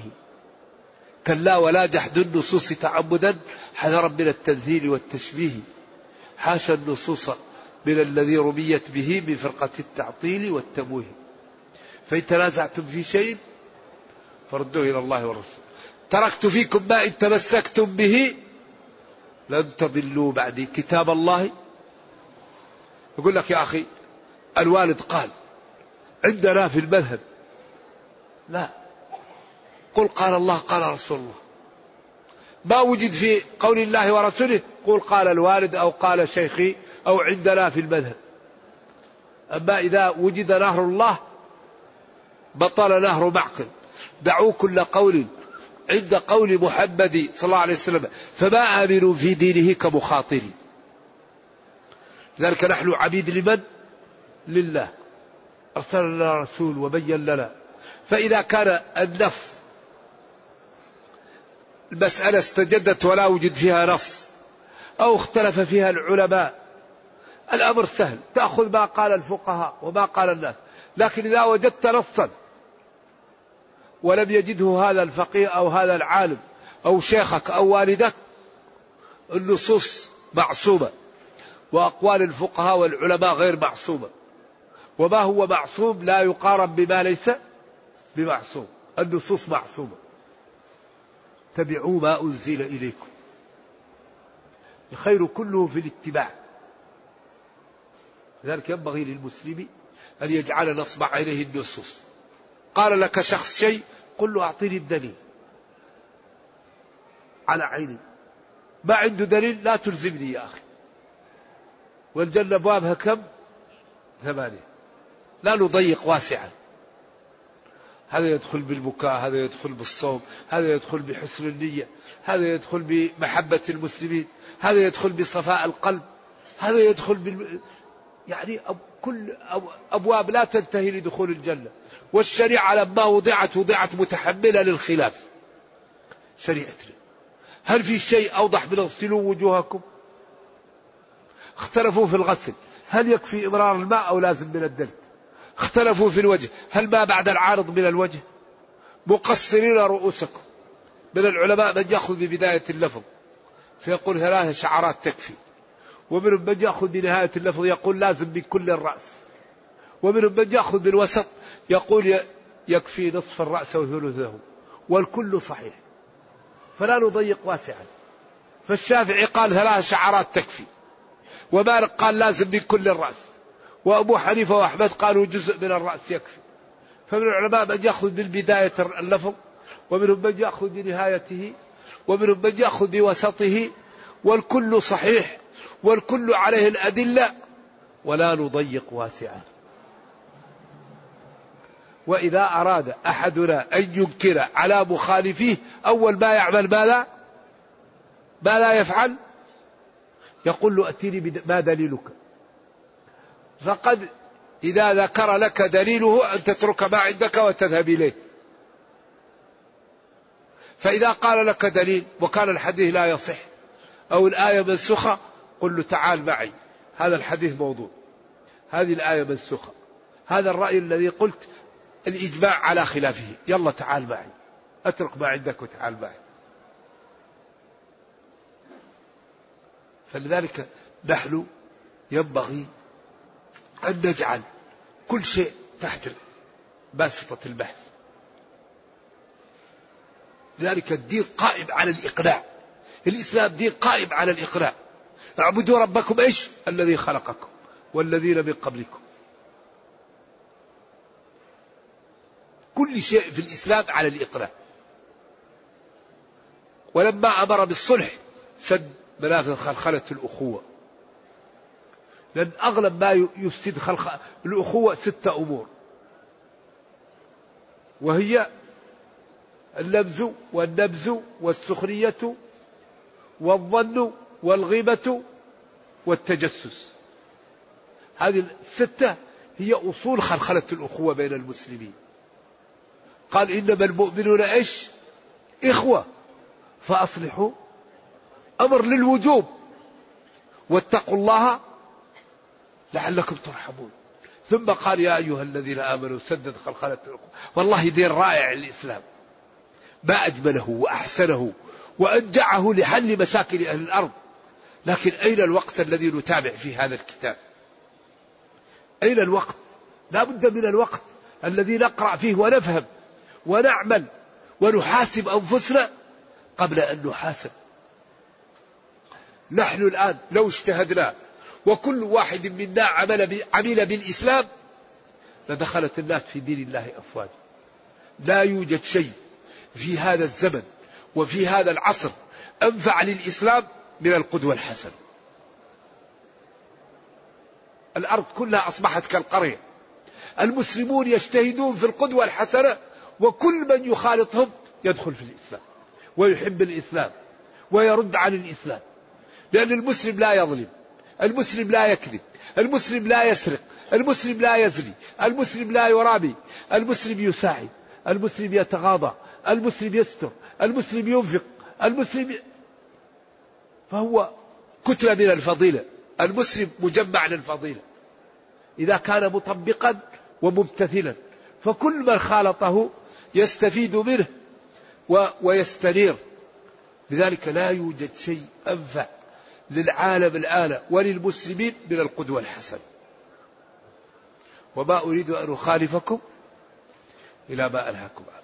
Speaker 2: كلا ولا جحد النصوص تعمدا حذرا من التمثيل والتشبيه. حاشا النصوص من الذي رميت به من فرقة التعطيل والتمويه. فإن تنازعتم في شيء فردوه إلى الله والرسول. تركت فيكم ما إن تمسكتم به لن تضلوا بعدي. كتاب الله. يقول لك يا أخي الوالد قال عندنا في المذهب لا. قل قال الله قال رسول الله. ما وجد في قول الله ورسوله قل قال الوالد أو قال شيخي أو عندنا في المذهب. أما إذا وجد نهر الله بطل نهر معقل. دعوا كل قول عند قول محمد صلى الله عليه وسلم فما آمنوا في دينه كمخاطرين. لذلك نحن عبيد لمن؟ لله. أرسل لنا رسول وبين لنا. فإذا كان النف المسألة استجدت ولا وجد فيها نص أو اختلف فيها العلماء الأمر سهل. تأخذ ما قال الفقهاء وما قال الناس. لكن إذا وجدت نصا ولم يجده هذا الفقيه أو هذا العالم أو شيخك أو والدك النصوص معصومة وأقوال الفقهاء والعلماء غير معصومة. وما هو معصوم لا يقارن بما ليس بمعصوم النصوص معصومة. اتبعوا ما أنزل إليكم. الخير كله في الاتباع. لذلك ينبغي للمسلم أن يجعل نصب عينيه النصوص. قال لك شخص شيء قل له أعطيني الدليل. على عيني. ما عنده دليل لا تلزمني يا أخي. والجنة أبوابها كم؟ ثمانية. لا نضيق واسعا. هذا يدخل بالبكاء هذا يدخل بالصوم هذا يدخل بحسن النية هذا يدخل بمحبة المسلمين هذا يدخل بصفاء القلب هذا يدخل بال... يعني كل أبواب لا تنتهي لدخول الجنة. والشريعة لما وضعت وضعت متحملة للخلاف. شريعتنا. هل في شيء أوضح من اغسلوا وجوهكم؟ اختلفوا في الغسل. هل يكفي إمرار الماء أو لازم من الدلك اختلفوا في الوجه. هل ما بعد العارض من الوجه؟ مقصرين رؤوسكم. من العلماء من يأخذ ببداية اللفظ. فيقول ثلاث شعرات تكفي. ومنهم من يأخذ بنهاية اللفظ يقول لازم من كل الرأس. ومنهم من يأخذ بالوسط يقول يكفي نصف الرأس وثلثه والكل صحيح. فلا نضيق واسعا. فالشافعي قال ثلاث شعرات تكفي. ومالك قال لازم من كل الرأس. وأبو حنيفة وأحمد قالوا جزء من الرأس يكفي. فمن العلماء من يأخذ بالبداية اللفظ ومنهم من يأخذ بنهايته ومنهم من يأخذ بوسطه والكل صحيح والكل عليه الأدلة ولا نضيق واسعا وإذا أراد أحدنا أن ينكر على مخالفيه أول ما يعمل ماذا ما لا يفعل؟ يقول له أتيني ما دليلك؟ فقد إذا ذكر لك دليله أن تترك ما عندك وتذهب إليه. فإذا قال لك دليل وكان الحديث لا يصح أو الآية منسوخة قل له تعال معي. هذا الحديث موضوع. هذه الآية منسوخة. هذا الرأي الذي قلت الإجماع على خلافه. يلا تعال معي. أترك ما عندك وتعال معي. فلذلك نحن ينبغي أن نجعل كل شيء تحت باسطة البحث. لذلك الدين قائم على الإقناع. الإسلام دين قائم على الإقناع. اعبدوا ربكم إيش؟ الذي خلقكم والذين من قبلكم. كل شيء في الإسلام على الإقناع. ولما أمر بالصلح سد منافذ خلخلة الأخوة. لأن أغلب ما يفسد خلق الأخوة ستة أمور. وهي اللمز والنبز والسخرية والظن والغيبة والتجسس. هذه الستة هي أصول خلخلة الأخوة بين المسلمين. قال إنما المؤمنون إيش؟ إخوة. فأصلحوا أمر للوجوب. واتقوا الله لعلكم ترحمون ثم قال يا أيها الذين آمنوا سدد خلخلة والله دين رائع الإسلام ما أجمله وأحسنه وأنجعه لحل مشاكل أهل الأرض. لكن أين الوقت الذي نتابع فيه هذا الكتاب؟ أين الوقت؟ لا بد من الوقت الذي نقرأ فيه ونفهم ونعمل ونحاسب أنفسنا قبل أن نحاسب. نحن الآن لو اجتهدنا وكل واحد منا عمل عمل بالإسلام لدخلت الناس في دين الله أفواجا. لا يوجد شيء في هذا الزمن وفي هذا العصر أنفع للإسلام من القدوة الحسنة. الأرض كلها أصبحت كالقرية. المسلمون يجتهدون في القدوة الحسنة وكل من يخالطهم يدخل في الإسلام ويحب الإسلام ويرد عن الإسلام. لأن المسلم لا يظلم. المسلم لا يكذب المسلم لا يسرق المسلم لا يزني المسلم لا يرابي المسلم يساعد المسلم يتغاضى المسلم يستر المسلم ينفق المسلم. فهو كتلة من الفضيلة المسلم مجمع للفضيلة إذا كان مطبقا وممتثلا فكل من خالطه يستفيد منه و... ويستنير لذلك لا يوجد شيء أنفع للعالم الآن وللمسلمين من القدوة الحسنة. وما أريد أن أخالفكم إلى ما أنهاكم عنه.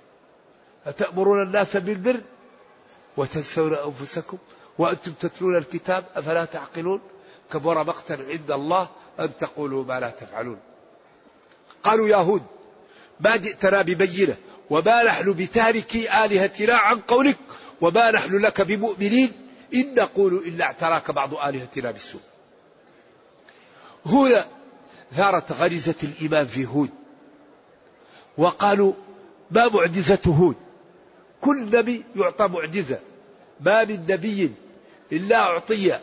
Speaker 2: أتأمرون الناس بالبر وتنسون أنفسكم وأنتم تتلون الكتاب أفلا تعقلون؟ كبر مقتا عند الله أن تقولوا ما لا تفعلون. قالوا يا هود ما جئتنا ببينة وما نحن بتاركي آلهتنا عن قولك وما نحن لك بمؤمنين إن نقول إلا اعتراك بعض آلهتنا بالسوء هنا ثارت غريزة الإيمان في هود. وقالوا ما معجزة هود؟ كل نبي يعطى معجزة. ما من نبي إلا أعطي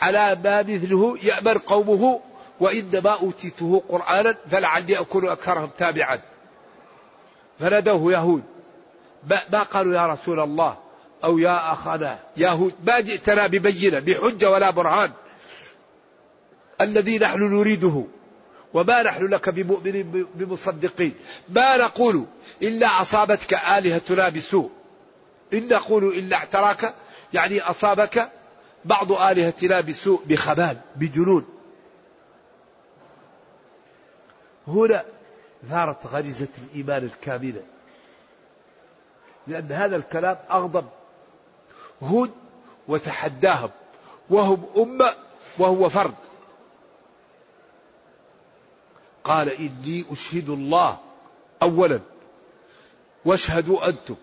Speaker 2: على ما مثله يأمر قومه وإنما أوتيته قرآنا فلعلي أكون أكثرهم تابعا. فنادوه يهود ما قالوا يا رسول الله؟ أو يا أخانا يهود ما جئتنا ببينة بحجة ولا برهان. الذي نحن نريده وما نحن لك بمؤمنين بمصدقين. ما نقول إلا أصابتك آلهتنا بسوء. إن نقول إلا اعتراك يعني أصابك بعض آلهتنا بسوء بخبال بجنون. هنا ثارت غريزة الإيمان الكاملة. لأن هذا الكلام أغضب هود وتحداهم وهم أمة وهو فرد. قال إني أشهد الله أولا. واشهدوا أنتم.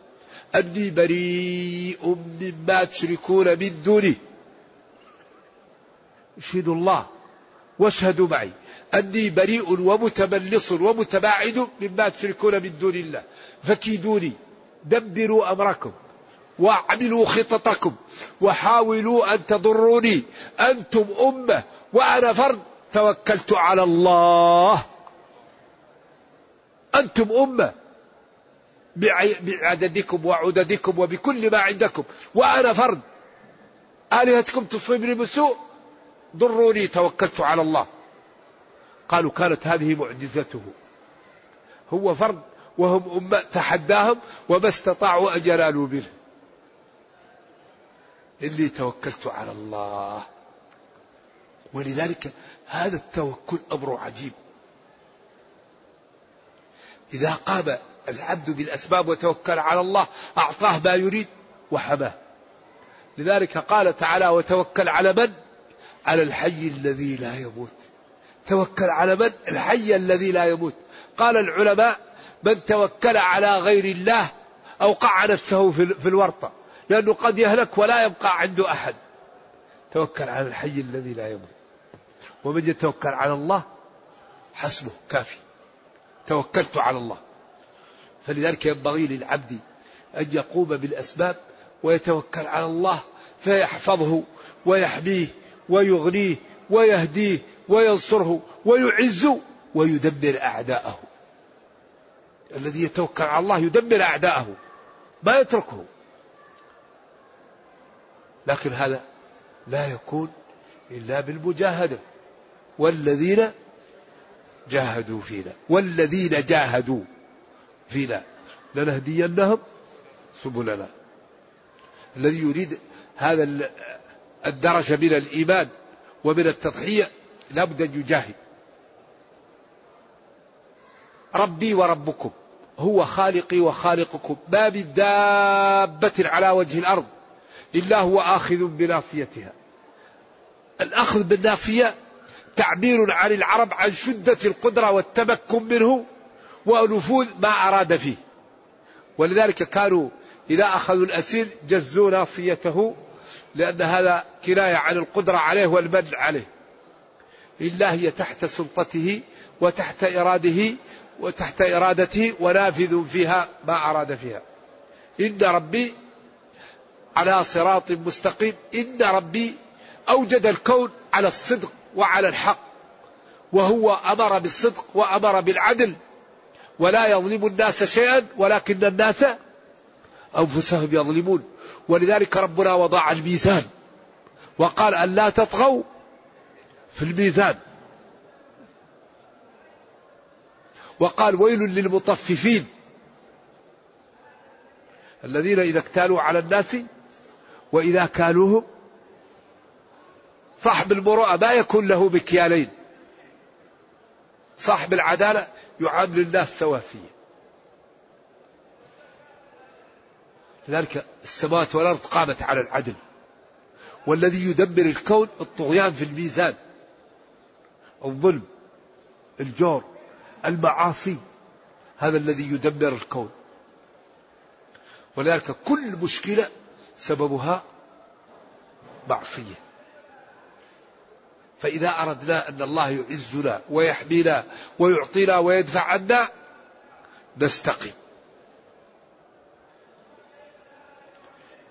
Speaker 2: أني بريء مما تشركون من دونه اشهدوا الله. واشهدوا معي. أني بريء ومتملص ومتباعد مما تشركون من دون الله. فكيدوني. دبروا أمركم. واعملوا خططكم وحاولوا أن تضروني. أنتم أمة وأنا فرد. توكلت على الله. أنتم أمة. بعددكم وعددكم وبكل ما عندكم. وأنا فرد. آلهتكم تصيبني بسوء ضروني. توكلت على الله. قالوا كانت هذه معجزته. هو فرد. وهم أمة. تحداهم. وما استطاعوا أن ينالوا إني توكلت على الله. ولذلك هذا التوكل أمر عجيب. إذا قام العبد بالأسباب وتوكل على الله أعطاه ما يريد وحماه. لذلك قال تعالى وتوكل على من؟ على الحي الذي لا يموت. توكل على من؟ الحي الذي لا يموت. قال العلماء من توكل على غير الله أوقع نفسه في الورطة. لأنه قد يهلك ولا يبقى عنده أحد. توكل على الحي الذي لا يموت. ومن يتوكل على الله حسبه كافي. توكلت على الله. فلذلك ينبغي للعبد أن يقوم بالأسباب ويتوكل على الله فيحفظه ويحميه ويغنيه ويهديه وينصره ويعز ويدمر أعداءه. الذي يتوكل على الله يدمر أعداءه. ما يتركه. لكن هذا لا يكون إلا بالمجاهدة. والذين جاهدوا فينا. والذين جاهدوا فينا. لنهدينهم سبلنا. الذي يريد هذا الدرجة من الإيمان ومن التضحية لابد أن يجاهد. ربي وربكم. هو خالقي وخالقكم. ما من دابة على وجه الأرض. إلا هو آخذ بناصيتها. الأخذ بالناصية تعبير عن العرب عن شدة القدرة والتمكن منه ونفوذ ما أراد فيه. ولذلك كانوا إذا أخذوا الأسير جزوا ناصيته لأن هذا كناية عن القدرة عليه والمن عليه. إلا هي تحت سلطته وتحت إراده وتحت إرادته ونافذ فيها ما أراد فيها. إن ربي على صراط مستقيم. إن ربي أوجد الكون على الصدق وعلى الحق وهو أمر بالصدق وأمر بالعدل. ولا يظلم الناس شيئا ولكن الناس أنفسهم يظلمون. ولذلك ربنا وضع الميزان وقال أن لا تطغوا في الميزان. وقال ويل للمطففين الذين إذا اكتالوا على الناس وإذا كالوهم صاحب المروءة ما يكون له بكيالين. صاحب العدالة يعامل الناس سواسية لذلك السماوات والأرض قامت على العدل. والذي يدبر الكون الطغيان في الميزان. الظلم الجور المعاصي. هذا الذي يدمر الكون. ولذلك كل مشكلة سببها معصية. فإذا أردنا أن الله يعزنا ويحمينا ويعطينا ويدفع عنا نستقيم.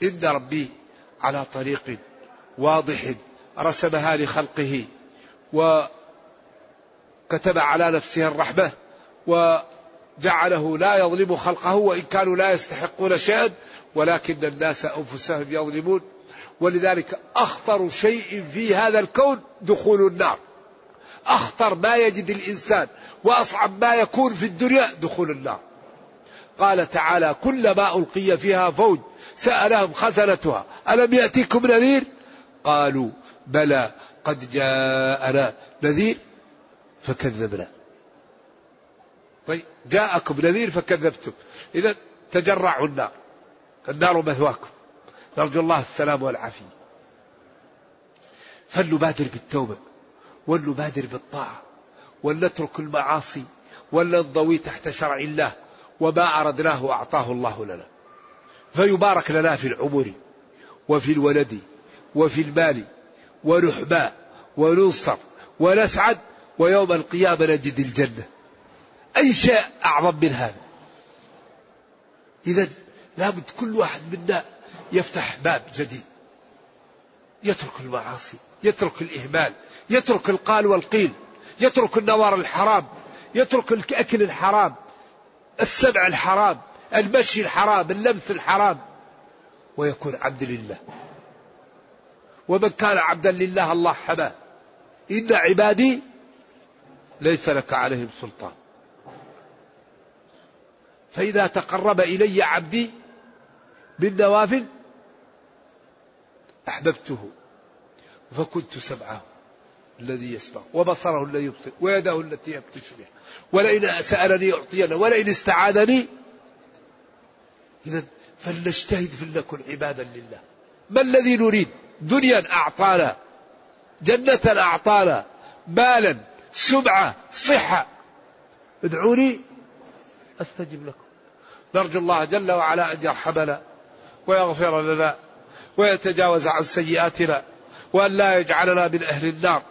Speaker 2: إن ربي على طريق واضح رسمها لخلقه وكتب على نفسه الرحمة وجعله لا يظلم خلقه وإن كانوا لا يستحقون شيئا ولكن الناس أنفسهم يظلمون. ولذلك أخطر شيء في هذا الكون دخول النار. أخطر ما يجد الإنسان وأصعب ما يكون في الدنيا دخول النار. قال تعالى كلما ألقي فيها فوج سألهم خزنتها. ألم يأتيكم نذير؟ قالوا بلى قد جاءنا نذير فكذبنا. طيب جاءكم نذير فكذبتم. إذا تجرعوا النار. النار مثواكم. نرجو الله السلام والعافية. فلنبادر بالتوبة ولنبادر بالطاعة ولنترك المعاصي ولنضوي تحت شرع الله وما أردناه أعطاه الله لنا. فيبارك لنا في العمر وفي الولد وفي المال ونحبى وننصر ونسعد ويوم القيامة نجد الجنة. أي شيء أعظم من هذا. إذا لابد كل واحد منا يفتح باب جديد. يترك المعاصي يترك الإهمال يترك القال والقيل يترك النظر الحرام يترك الأكل الحرام السمع الحرام المشي الحرام اللمس الحرام. ويكون عبد لله. ومن كان عبدا لله الله حماه إن عبادي ليس لك عليهم سلطان. فإذا تقرب إلي عبدي بالنوافل أحببته فكنت سمعه الذي يسمع وبصره الذي يبصر ويده التي يبتش بها ولئن سألني أعطينا ولئن استعاذني. إذا فلنجتهد فلنكن عبادا لله. ما الذي نريد؟ دنيا أعطانا جنة أعطانا مالا سمعة صحة. ادعوني أستجب لكم. نرجو الله جل وعلا أن يرحمنا. ويغفر لنا ويتجاوز عن سيئاتنا وأن لا يجعلنا من أهل النار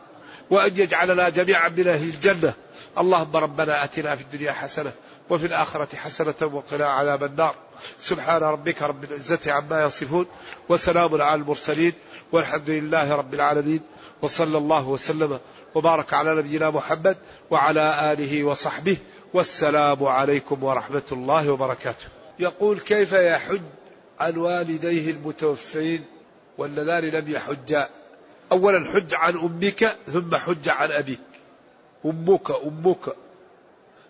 Speaker 2: وأن يجعلنا جميعا من أهل الجنة. اللهم ربنا أتنا في الدنيا حسنة وفي الآخرة حسنة وقنا عذاب النار. سبحان ربك رب العزة عما يصفون وسلام على المرسلين والحمد لله رب العالمين. وصلى الله وسلم وبارك على نبينا محمد وعلى آله وصحبه. والسلام عليكم ورحمة الله وبركاته. يقول كيف يحج عن والديه المتوفين واللذان لم يحجا أولا حج عن أمك ثم حج عن أبيك. أمك أمك.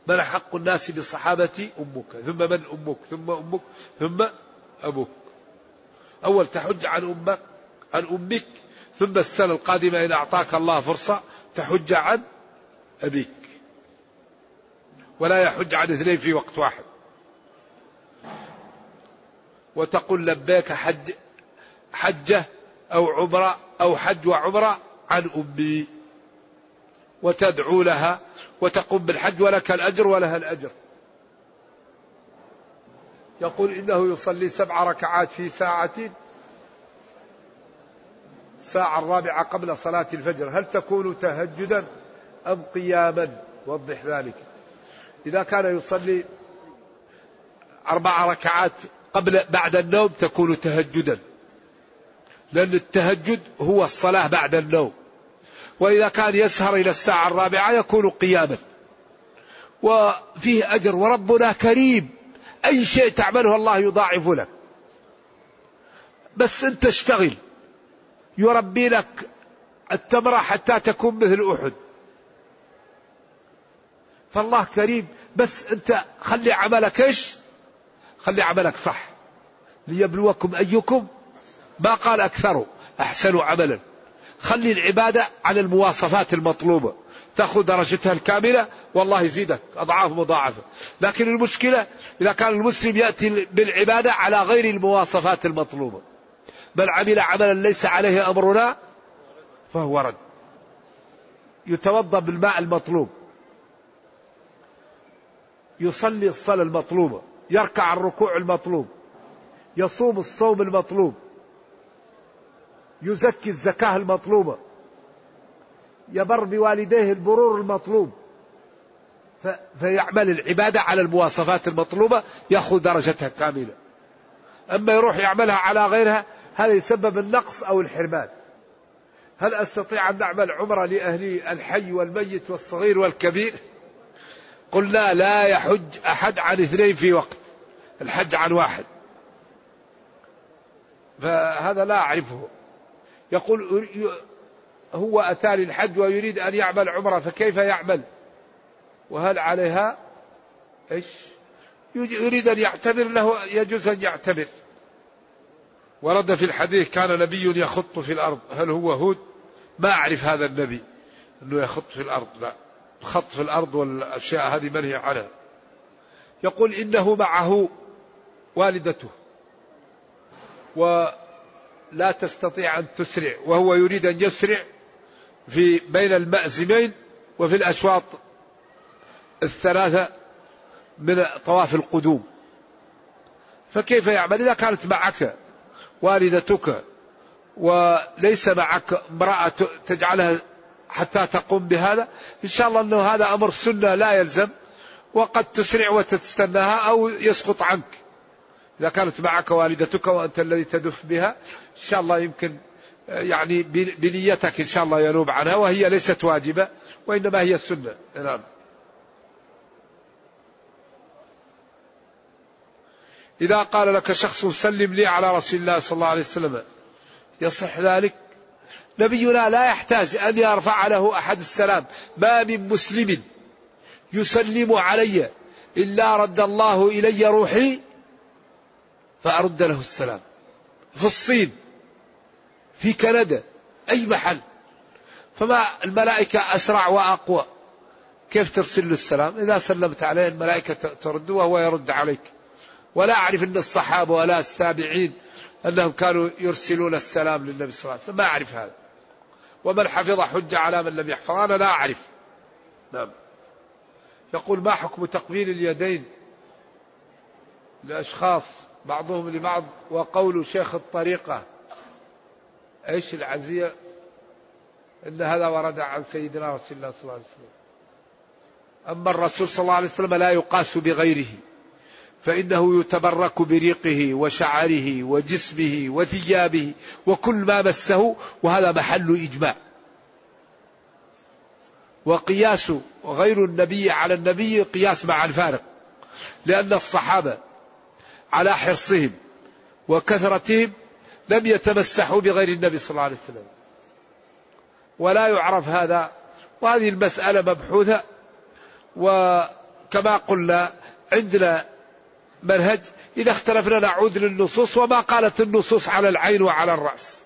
Speaker 2: من حق الناس بالصحابة؟ أمك. ثم من أمك؟ ثم أمك. ثم أبوك. أول تحج عن أمك عن أمك. ثم السنة القادمة إن أعطاك الله فرصة تحج عن أبيك. ولا يحج عن اثنين في وقت واحد. وتقول لبيك حج حجة أو عمرة أو حج وعمرة عن أمي. وتدعو لها وتقوم بالحج ولك الأجر ولها الأجر. يقول إنه يصلي سبع ركعات في ساعة الساعة الرابعة قبل صلاة الفجر. هل تكون تهجدا أم قياما؟ وضح ذلك. إذا كان يصلي أربع ركعات قبل بعد النوم تكون تهجدا. لأن التهجد هو الصلاة بعد النوم. وإذا كان يسهر إلى الساعة الرابعة يكون قياما. وفيه أجر. وربنا كريم. أي شيء تعمله الله يضاعف لك. بس أنت اشتغل. يربي لك التمرة حتى تكون مثل أحد. فالله كريم. بس أنت خلي عملك إيش؟ خلي عملك صح. ليبلوكم أيكم ما قال أكثر. أحسن عملا. خلي العبادة على المواصفات المطلوبة. تأخذ درجتها الكاملة والله يزيدك أضعاف مضاعفة. لكن المشكلة إذا كان المسلم يأتي بالعبادة على غير المواصفات المطلوبة. من عمل عملا ليس عليه أمرنا فهو رد. يتوضأ بالماء المطلوب. يصلي الصلاة المطلوبة. يركع الركوع المطلوب. يصوم الصوم المطلوب. يزكي الزكاة المطلوبة. يبر بوالديه البرور المطلوب. فيعمل العبادة على المواصفات المطلوبة يأخذ درجتها كاملة. أما يروح يعملها على غيرها هذا يسبب النقص أو الحرمان. هل أستطيع أن أعمل عمرة لأهلي الحي والميت والصغير والكبير؟ قلنا لا يحج أحد عن اثنين في وقت الحج عن واحد. فهذا لا أعرفه. يقول هو أتى للحج ويريد أن يعمل عمرة فكيف يعمل؟ وهل عليها؟ إيش؟ يريد أن يعتبر له يجوز أن يعتبر. ورد في الحديث كان نبي يخط في الأرض. هل هو هود؟ ما أعرف هذا النبي أنه يخط في الأرض لا. الخط في الأرض والأشياء هذه منهي عنها. يقول إنه معه والدته. ولا تستطيع أن تسرع. وهو يريد أن يسرع في بين المأزمين وفي الأشواط الثلاثة من طواف القدوم. فكيف يعمل؟ إذا كانت معك والدتك وليس معك امرأة تجعلها حتى تقوم بهذا. إن شاء الله أنه هذا أمر سنة لا يلزم وقد تسرع وتستناها أو يسقط عنك. إذا كانت معك والدتك وأنت الذي تدف بها إن شاء الله يمكن يعني بنيتك إن شاء الله ينوب عنها وهي ليست واجبة وإنما هي السنة نعم. إذا قال لك شخص سلم لي على رسول الله صلى الله عليه وسلم يصح ذلك؟ نبينا لا يحتاج أن يرفع له أحد السلام. ما من مسلم يسلم علي إلا رد الله إلي روحي فأرد له السلام. في الصين في كندا أي محل. فما الملائكة أسرع وأقوى. كيف ترسل له السلام؟ إذا سلمت عليه الملائكة ترد وهو يرد عليك. ولا أعرف أن الصحابة ولا التابعين أنهم كانوا يرسلون السلام للنبي صلى الله عليه وسلم. ما أعرف هذا. ومن حفظ حج على من لم يحفظ. أنا لا أعرف. نعم. يقول ما حكم تقبيل اليدين لأشخاص بعضهم لبعض وقول شيخ الطريقة؟ إيش العزية إن هذا ورد عن سيدنا رسول الله صلى الله عليه وسلم. أما الرسول صلى الله عليه وسلم لا يقاس بغيره. فإنه يتبرك بريقه وشعره وجسمه وثيابه وكل ما مسه وهذا محل إجماع. وقياس غير النبي على النبي قياس مع الفارق لأن الصحابة على حرصهم وكثرتهم لم يتمسحوا بغير النبي صلى الله عليه وسلم. ولا يعرف هذا وهذه المسألة مبحوثة. وكما قلنا عندنا منهج إذا اختلفنا نعود للنصوص وما قالت النصوص على العين وعلى الرأس.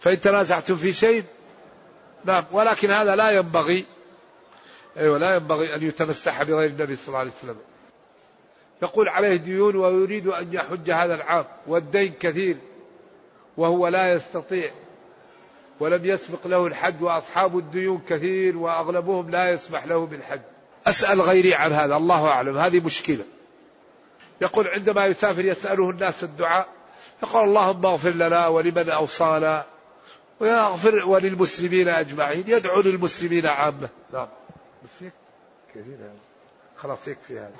Speaker 2: فإن تنازعتم في شيء نعم ولكن هذا لا ينبغي أيوة لا ينبغي أن يتمسح بغير النبي صلى الله عليه وسلم. يقول عليه ديون ويريد أن يحج هذا العام والدين كثير وهو لا يستطيع ولم يسبق له الحج وأصحاب الديون كثير وأغلبهم لا يسمح له بالحج. أسأل غيري عن هذا الله أعلم هذه مشكلة. يقول عندما يسافر يسأله الناس الدعاء يقول اللهم اغفر لنا ولمن أوصانا ويغفر وللمسلمين أجمعين يدعو للمسلمين عامة. نعم. بس كثير خلاص يكفي هذا.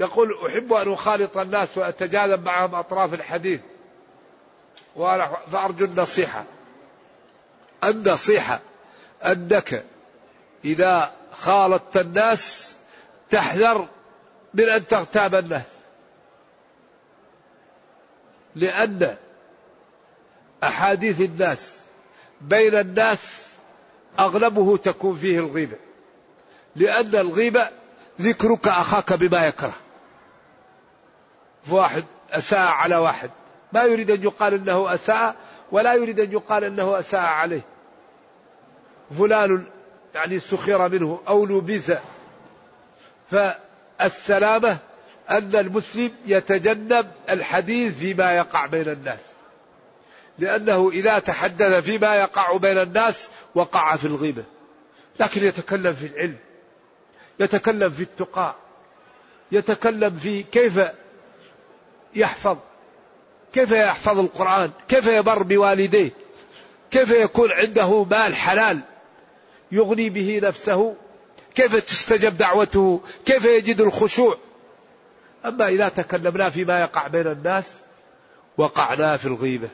Speaker 2: يقول أحب أن أخالط الناس وأتجاذب معهم أطراف الحديث وأنا فأرجو النصيحة. النصيحة أنك إذا خالطت الناس تحذر من أن تغتاب الناس. لأن أحاديث الناس بين الناس أغلبه تكون فيه الغيبة. لأن الغيبة ذكرك أخاك بما يكره. واحد أساء على واحد. ما يريد أن يقال أنه أساء ولا يريد أن يقال أنه أساء عليه. فلان يعني سخر منه أو لبث فالسلامة أن المسلم يتجنب الحديث فيما يقع بين الناس. لأنه إذا تحدث فيما يقع بين الناس وقع في الغيبة. لكن يتكلم في العلم يتكلم في التقاء يتكلم في كيف يحفظ كيف يحفظ القرآن كيف يبر بوالديه كيف يكون عنده مال حلال يغني به نفسه كيف تستجب دعوته كيف يجد الخشوع. أما إذا تكلمنا فيما يقع بين الناس وقعنا في الغيبة.